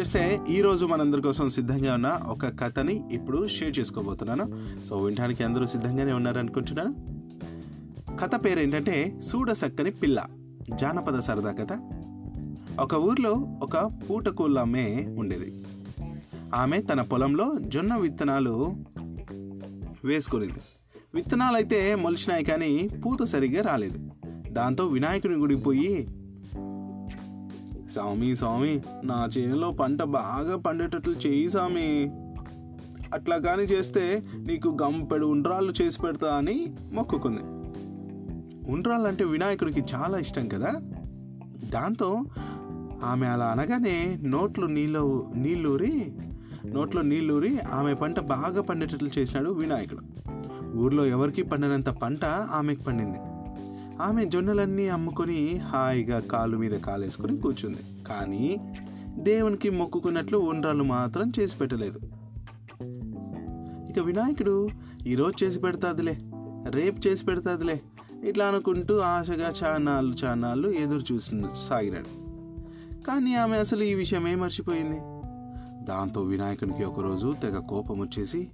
వచ్చేస్తే ఈరోజు మనందరి కోసం సిద్ధంగా ఉన్న ఒక కథని ఇప్పుడు షేర్ చేసుకోబోతున్నాను. సో వినడానికి అందరూ సిద్ధంగానే ఉన్నారనుకుంటున్నాను. కథ పేరు ఏంటంటే సూడసక్కని పిల్ల. జానపద సరదా కథ. ఒక ఊర్లో ఒక పూటకూళ్ళ అమ్మే ఉండేది. ఆమె తన పొలంలో జొన్న విత్తనాలు వేసుకునేది. విత్తనాలు అయితే మొలిచినాయి కానీ పూత సరిగ్గా రాలేదు. దాంతో వినాయకుని గుడికి పోయి స్వామి స్వామి నా చేనులో పంట బాగా పండేటట్లు చేయి స్వామి అట్లా కానీ చేస్తే నీకు గంపెడు ఉండ్రాళ్ళు చేసి పెడతా అని మొక్కుకుంది. ఉండ్రాళ్ళు అంటే వినాయకుడికి చాలా ఇష్టం కదా? దాంతో ఆమె అలా అనగానే నోట్లు నీళ్ళు నీళ్ళూరి నోట్లో నీళ్ళూరి ఆమె పంట బాగా పండేటట్లు చేసినాడు వినాయకుడు. ఊర్లో ఎవరికి పండినంత పంట ఆమెకు పండింది. ఆమె జొన్నలన్నీ అమ్ముకొని హాయిగా కాలు మీద కాలేసుకొని కూర్చుంది. కానీ దేవునికి మొక్కుకున్నట్లు ఉండ్రాలు మాత్రం చేసి పెట్టలేదు. ఇక వినాయకుడు ఈరోజు చేసి పెడతాదిలే రేపు చేసి పెడతాదిలే ఇట్లా అనుకుంటూ ఆశగా చానాళ్ళు చానాళ్ళు ఎదురు చూసి సాగినాడు కానీ ఆమె అసలు ఈ విషయమే మర్చిపోయింది. దాంతో వినాయకునికి ఒకరోజు తెగ కోపం వచ్చేసి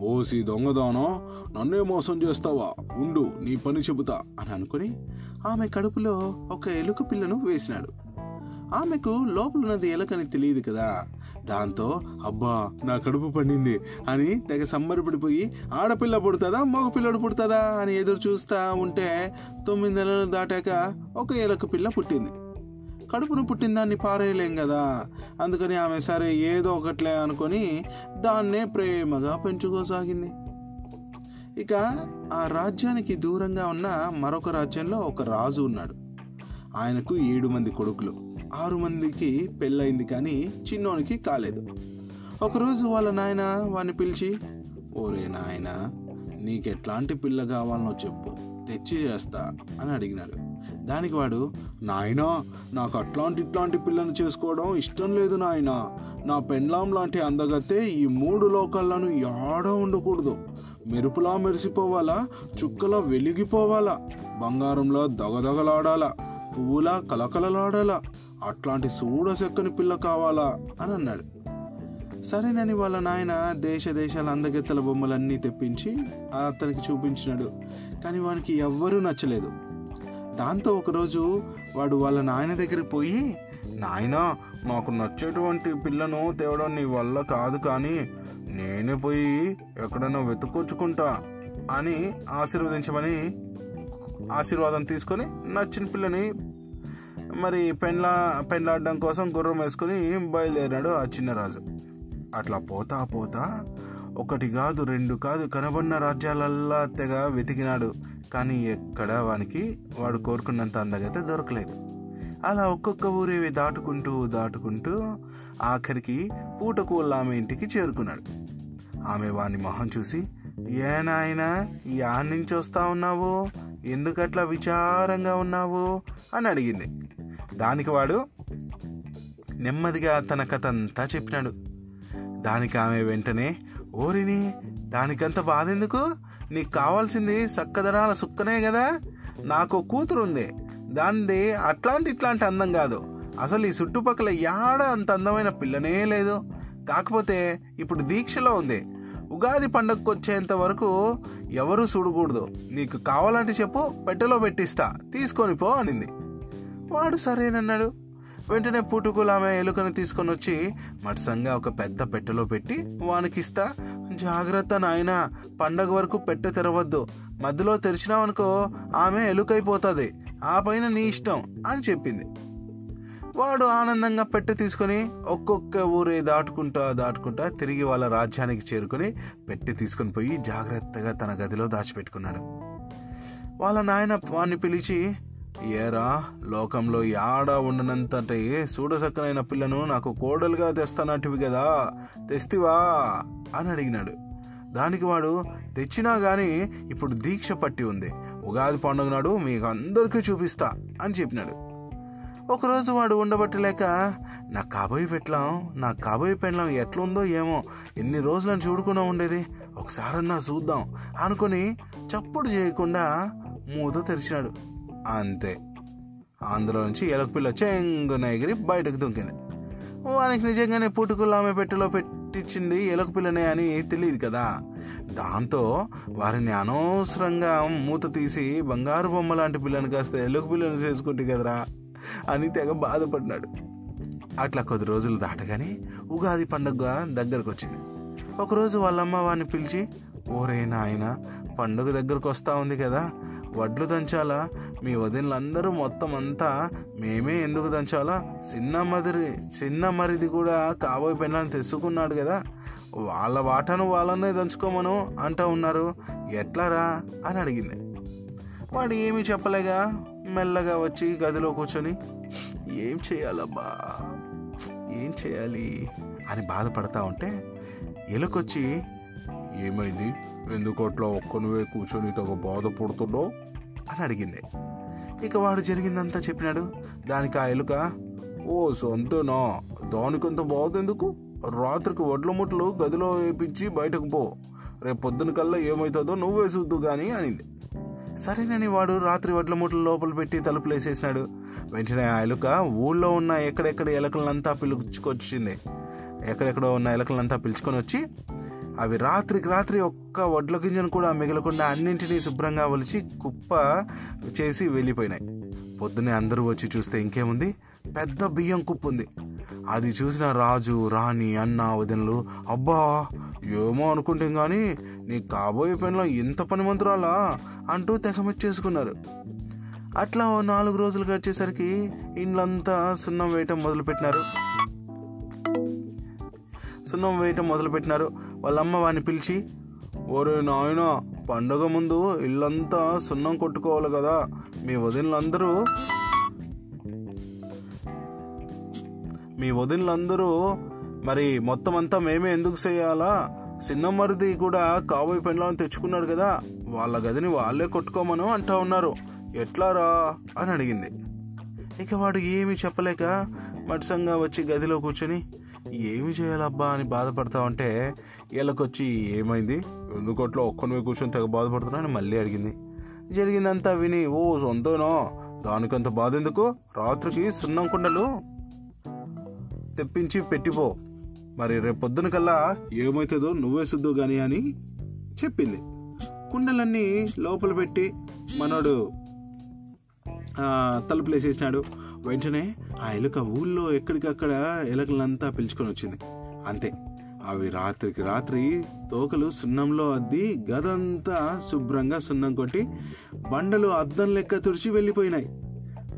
ఓసి దొంగదానో? నన్నే మోసం చేస్తావా? ఉండు నీ పని చెబుతా అని అనుకుని ఆమె కడుపులో ఒక ఎలుక పిల్లను వేసినాడు. ఆమెకు లోపలున్నది ఎలుకని తెలియదు కదా. దాంతో అబ్బా నా కడుపు పండింది అని తెగ సంబరపడిపోయి ఆడపిల్ల పుడుతుందా? మగపిల్లడు పుడుతుందా? అని ఎదురు చూస్తూ ఉంటే తొమ్మిది నెలలు దాటాక ఒక ఎలుక పిల్ల పుట్టింది. కడుపును పుట్టిన దాన్ని పారేయలేం కదా. అందుకని ఆమె సరే ఏదో ఒకట్లే అనుకొని దాన్నే ప్రేమగా పెంచుకోసాగింది. ఇక ఆ రాజ్యానికి దూరంగా ఉన్న మరొక రాజ్యంలో ఒక రాజు ఉన్నాడు. ఆయనకు ఏడు మంది కొడుకులు. ఆరు మందికి పెళ్ళయింది కానీ చిన్నోనికి కాలేదు. ఒకరోజు వాళ్ళ నాయన వాడిని పిలిచి ఓరే నాయన నీకెట్లాంటి పిల్ల కావాలనో చెప్పు. తెచ్చి చేస్తా అని అడిగినాడు. దానికి వాడు నాయనా నాకు అట్లాంటి ఇట్లాంటి పిల్లను చేసుకోవడం ఇష్టం లేదు నాయన. నా పెండ్లాం లాంటి అందగతే ఈ మూడు లోకాలను యాడ ఉండకూడదు. మెరుపులా మెరిసిపోవాలా చుక్కలా వెలిగిపోవాలా బంగారంలో దగదగలాడాలా పువ్వులా కలకలలాడాలా అట్లాంటి సూడసెక్కని పిల్ల కావాలా? అని అన్నాడు. సరేనని వాళ్ళ నాయన దేశ దేశాల అందగెత్తల బొమ్మలన్నీ తెప్పించి అతనికి చూపించినాడు. కానీ వానికి ఎవ్వరూ నచ్చలేదు. దాంతో ఒకరోజు వాడు వాళ్ళ నాయన దగ్గర పోయి నాయనా మాకు నచ్చేటువంటి పిల్లను తేవడం నీ వల్ల కాదు కానీ నేనే పోయి ఎక్కడైనా వెతుక్కొచ్చుకుంటా అని ఆశీర్వదించమని ఆశీర్వాదం తీసుకొని నచ్చిన పిల్లని మరి పెండ్లా పెండ్లాడడం కోసం గుర్రం వేసుకొని బయలుదేరాడు ఆ చిన్నరాజు అట్లా పోతా పోతా ఒకటి కాదు రెండు కాదు కనబడిన రాజ్యాలల్లా తెగ వెతికినాడు. కానీ ఎక్కడ వానికి వాడు కోరుకున్నంత అందగైతే దొరకలేదు. అలా ఒక్కొక్క ఊరేవి దాటుకుంటూ దాటుకుంటూ ఆఖరికి పూటకూళ్ళ ఆమె ఇంటికి చేరుకున్నాడు. ఆమె వాని మొహం చూసి ఏ నాయనా నుంచి వస్తా ఉన్నావు? ఎందుకట్లా విచారంగా ఉన్నావు? అని అడిగింది. దానికి వాడు నెమ్మదిగా తన కథ అంతా చెప్పినాడు. దానికి ఆమె వెంటనే ఓరిని దానికంత బాధ ఎందుకు నీకు కావాల్సింది సక్కదనాల సుక్కనే కదా? నాకు కూతురు ఉంది. దానిది అట్లాంటి ఇట్లాంటి అందం కాదు. అసలు ఈ చుట్టుపక్కల యాడ అంత అందమైన పిల్లనే లేదు. కాకపోతే ఇప్పుడు దీక్షలో ఉంది. ఉగాది పండగకు వచ్చేంత వరకు ఎవరు చూడకూడదు. నీకు కావాలంటే చెప్పు పెట్టెలో పెట్టిస్తా. తీసుకొని పో అనింది. వాడు సరేనన్నాడు. వెంటనే పుట్టుకులు ఆమె ఎలుకను తీసుకొని వచ్చి మట్సంగా ఒక పెద్ద పెట్టెలో పెట్టి వానికిస్తా. జాగ్రత్త నాయన పండగ వరకు పెట్టె తెరవద్దు. మధ్యలో తెరిచినావనుకో ఆమె ఎలుకైపోతుంది. ఆ పైన నీ ఇష్టం అని చెప్పింది. వాడు ఆనందంగా పెట్టె తీసుకొని ఒక్కొక్క ఊరే దాటుకుంటా దాటుకుంటా తిరిగి వాళ్ళ రాజ్యానికి చేరుకుని పెట్టె తీసుకొని పోయి జాగ్రత్తగా తన గదిలో దాచిపెట్టుకున్నాడు. వాళ్ళ నాయన వాణ్ణి పిలిచి ఏరా లోకంలో యాడ ఉండనంతటే సూడసక్కనైన పిల్లను నాకు కోడలుగా తెస్తానంటివి కదా తెస్తివా? అని అడిగినాడు. దానికి వాడు తెచ్చినా గాని ఇప్పుడు దీక్ష పట్టి ఉంది. ఉగాది పండుగ నాడు మీకు అందరికీ చూపిస్తా అని చెప్పినాడు. ఒకరోజు వాడు ఉండబట్టలేక నా కాబోయి పెట్లం నా కాబోయి పెండ్లం ఎట్లుందో ఏమో ఎన్ని రోజులను చూడకుండా ఉండేది. ఒకసారన్నా చూద్దాం అనుకుని చప్పుడు చేయకుండా మూత తెరిచినాడు. అంతే. అందులో నుంచి ఎలకపిల్ల చెంగున ఎగిరి బయటకు దుంకింది. వానికి నిజంగానే పుట్టుకులు ఆమె పెట్టెలో పెట్టించింది ఎలకపిల్లనే అని తెలియదు కదా. దాంతో వారిని అనవసరంగా మూత తీసి బంగారు బొమ్మ లాంటి పిల్లని కాస్త ఎలుగు పిల్లని చేసుకుంటే కదరా అని తెగ బాధపడినాడు అట్లా కొద్ది రోజులు దాటగానే ఉగాది పండుగ దగ్గరకు వచ్చింది ఒకరోజు వాళ్ళమ్మ వాడిని పిలిచి ఓరే నాయన పండుగ దగ్గరకు వస్తా ఉంది కదా. వడ్లు దంచాలా? మీ వదినలందరూ మొత్తం అంతా మేమే ఎందుకు దంచాలా? చిన్న మదిరి చిన్న మరిది కూడా కాబోయే పెళ్ళని తెచ్చుకున్నాడు కదా. వాళ్ళ వాటను వాళ్ళనే దంచుకోమను అంటూ ఉన్నారు. ఎట్లారా? అని అడిగింది. వాడు ఏమీ చెప్పలేగా మెల్లగా వచ్చి గదిలో కూర్చొని ఏం చేయాలబ్బా? ఏం చేయాలి? అని బాధపడతా ఉంటే ఎలుకొచ్చి ఏమైంది? ఎందుకు అట్లా ఒక్కనువే కూర్చొని తగ బాధపడుతున్నావు? అని అడిగింది. ఇక వాడు జరిగిందంతా చెప్పినాడు. దానికి ఆ ఎలుక ఓ సొంతనా దానికంత బాగుందెందుకు రాత్రికి వడ్ల ముట్లు గదిలో వేపించి బయటకు పో. రేపు పొద్దున కల్లా ఏమవుతుందో నువ్వే చూద్దు కానీ అనింది. సరేనని వాడు రాత్రి వడ్ల మూటలు లోపల పెట్టి తలుపులు వేసేసినాడు. వెంటనే ఆ ఎలుక ఊళ్ళో ఉన్న ఎక్కడెక్కడ ఎలకలంతా పిలుచుకొచ్చింది. ఎక్కడెక్కడో ఉన్న ఎలకలంతా పిలుచుకొని వచ్చి అవి రాత్రికి రాత్రి ఒక్క వడ్ల గింజను కూడా మిగలకుండా అన్నింటినీ శుభ్రంగా ఒలిచి కుప్ప చేసి వెళ్ళిపోయినాయి. పొద్దునే అందరూ వచ్చి చూస్తే ఇంకేముంది? పెద్ద బియ్యం కుప్పు ఉంది అది చూసిన రాజు రాణి అన్న వదినలు అబ్బా ఏమో అనుకుంటాం కానీ నీ కాబోయే పనిలో ఇంత పని మంత్రాలా? అంటూ తెగమెచ్చేసుకున్నారు అట్లా ఓ నాలుగు రోజులు గడిచేసరికి ఇండ్లంతా సున్నం వేయటం మొదలుపెట్టినారు. సున్నం వేయటం మొదలుపెట్టినారు. వాళ్ళమ్మ వాడిని పిలిచి ఓరే నాయన పండగ ముందు ఇల్లంతా సున్నం కొట్టుకోవాలి కదా మీ వదినలందరూ మీ వదినలందరూ మరి మొత్తం అంతా మేమే ఎందుకు చేయాలా? సిన్నమ్మరిది కూడా కాబోయే పెండ్లను తెచ్చుకున్నాడు కదా వాళ్ళ గదిని వాళ్ళే కొట్టుకోమను అంటా ఉన్నారు. ఎట్లారా? అని అడిగింది. ఇక వాడు ఏమీ చెప్పలేక మట్సంగా వచ్చి గదిలో కూర్చొని ఏమి చేయాలబ్బా అని బాధపడతా ఉంటే వీళ్ళకొచ్చి ఏమైంది ఎందుకట్లో ఒక్కనివే కూర్చొని తెగ బాధపడుతున్నా అని మళ్ళీ అడిగింది. జరిగిందంతా విని ఓ సొంతనో? దానికంత బాధ ఎందుకు రాత్రికి సున్నం కుండలు తెప్పించి పెట్టిపో. మరి రేపు పొద్దున కల్లా ఏమవుతుందో నువ్వే సుద్దు గాని అని చెప్పింది. కుండలన్నీ లోపల పెట్టి మనోడు తలుపులేసేసినాడు. తలుపులు వేసేసినాడు వెంటనే ఆ ఎలుక ఊళ్ళో ఎక్కడికక్కడ ఎలుకలంతా పిలుచుకొని వచ్చింది. అంతే. అవి రాత్రికి రాత్రి తోకలు సున్నంలో అద్ది గదంతా శుభ్రంగా సున్నం కొట్టి బండలు అద్దం లెక్క తుడిచి వెళ్ళిపోయినాయి.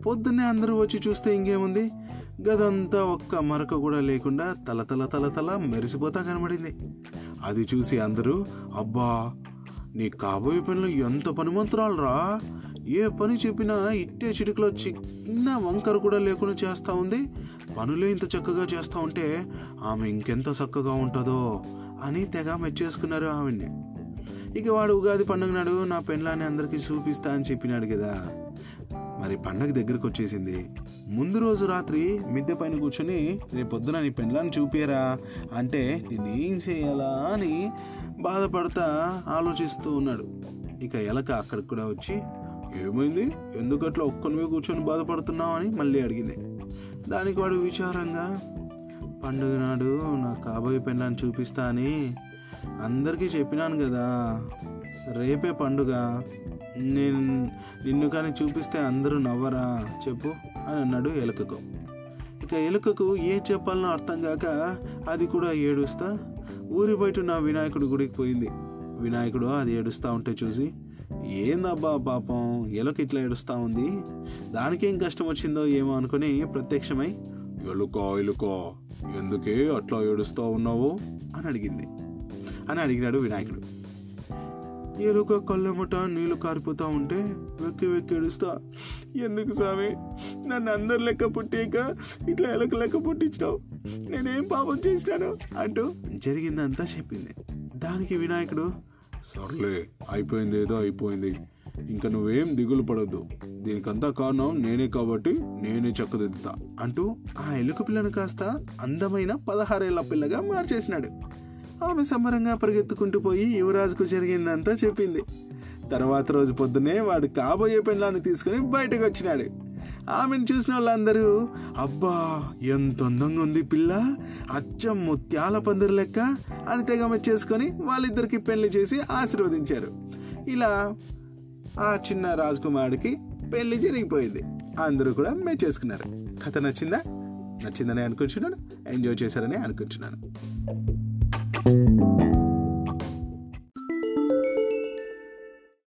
పొద్దున్నే అందరూ వచ్చి చూస్తే ఇంకేముంది? గదంతా ఒక్క మరక కూడా లేకుండా తల తల తల తల మెరిసిపోతా కనబడింది. అది చూసి అందరూ అబ్బా నీ కాబోయే పనులు ఎంత పనిమంతురాలు రా ఏ పని చెప్పినా ఇట్టే చిటికలో చిన్న వంకర కూడా లేకుండా చేస్తూ ఉంది. పనులే ఇంత చక్కగా చేస్తూ ఉంటే ఆమె ఇంకెంత చక్కగా ఉంటుందో అని తెగ మెచ్చేసుకున్నారు ఆవిడ్ని. ఇక వాడు ఉగాది పండుగ నాడు నా పెండ్లాన్ని అందరికీ చూపిస్తా అని చెప్పినాడు కదా. మరి పండగ దగ్గరకు వచ్చేసింది. ముందు రోజు రాత్రి మిద్దె పైన కూర్చొని రేపు పొద్దున నీ పెండ్లాన్ని చూపియరా అంటే నేనేం చేయాలా అని బాధపడతా ఆలోచిస్తూ ఉన్నాడు. ఇక ఎలక అక్కడికి కూడా వచ్చి ఏమైంది? ఎందుకట్లా ఒక్కనివే కూర్చొని బాధపడుతున్నావు అని మళ్ళీ అడిగింది. దానికి వాడు విచారంగా పండుగ నాడు నా కాబోయే పెళ్ళాన్ని చూపిస్తా అని అందరికీ చెప్పినాను కదా. రేపే పండుగ. నేను నిన్ను కానీ చూపిస్తే అందరూ నవ్వరా చెప్పు అని అన్నాడు ఎలుకకు. ఇక ఎలుకకు ఏం చెప్పాలనో అర్థం కాక అది కూడా ఏడుస్తా ఊరి బయట నా వినాయకుడి గుడికి పోయింది. వినాయకుడు అది ఏడుస్తూ ఉంటే చూసి ఏందబ్బా పాపం? ఎలుక ఇట్లా ఏడుస్తూ ఉంది. దానికేం కష్టం వచ్చిందో ఏమో అనుకుని ప్రత్యక్షమై ఎలుక ఎలుక ఎందుకే అట్లా ఏడుస్తూ ఉన్నావు? అని అడిగింది. అని అడిగినాడు వినాయకుడు. ఎలుక కళ్ళెమట నీళ్ళు కారిపోతూ ఉంటే వెక్కి వెక్కి ఏడుస్తా. ఎందుకు స్వామి నన్ను అందరు లెక్క పుట్టాక ఇట్లా ఎలక లెక్క పుట్టించినావు. నేనేం పాపం చేసినాను? అంటూ జరిగిందంతా చెప్పింది. దానికి వినాయకుడు సర్లే అయిపోయింది ఏదో అయిపోయింది. ఇంకా నువ్వేం దిగులు పడద్దు. దీనికంతా కారణం నేనే కాబట్టి నేనే చక్కదిద్దుతా. అంటూ ఆ ఎలుక పిల్లను కాస్త అందమైన పదహారేళ్ళ పిల్లగా మార్చేసినాడు. ఆమె సంబరంగా పరిగెత్తుకుంటూ పోయి యువరాజుకు జరిగిందంతా చెప్పింది. తర్వాత రోజు పొద్దునే వాడు కాబోయే పెళ్ళాన్ని తీసుకుని బయటకు వచ్చినాడు ఆమెను చూసిన వాళ్ళందరూ అబ్బా ఎంత అందంగా ఉంది పిల్ల. అచ్చం ముత్యాల పందిరి లెక్క అని తెగ మెచ్చేసుకొని వాళ్ళిద్దరికి పెళ్ళి చేసి ఆశీర్వదించారు. ఇలా ఆ చిన్న రాజకుమారుడికి పెళ్ళి జరిగిపోయింది. అందరూ కూడా మెచ్చేసుకున్నారు కథ నచ్చిందా? నచ్చిందని అనుకుంటున్నాను. ఎంజాయ్ చేశారని అనుకుంటున్నాను.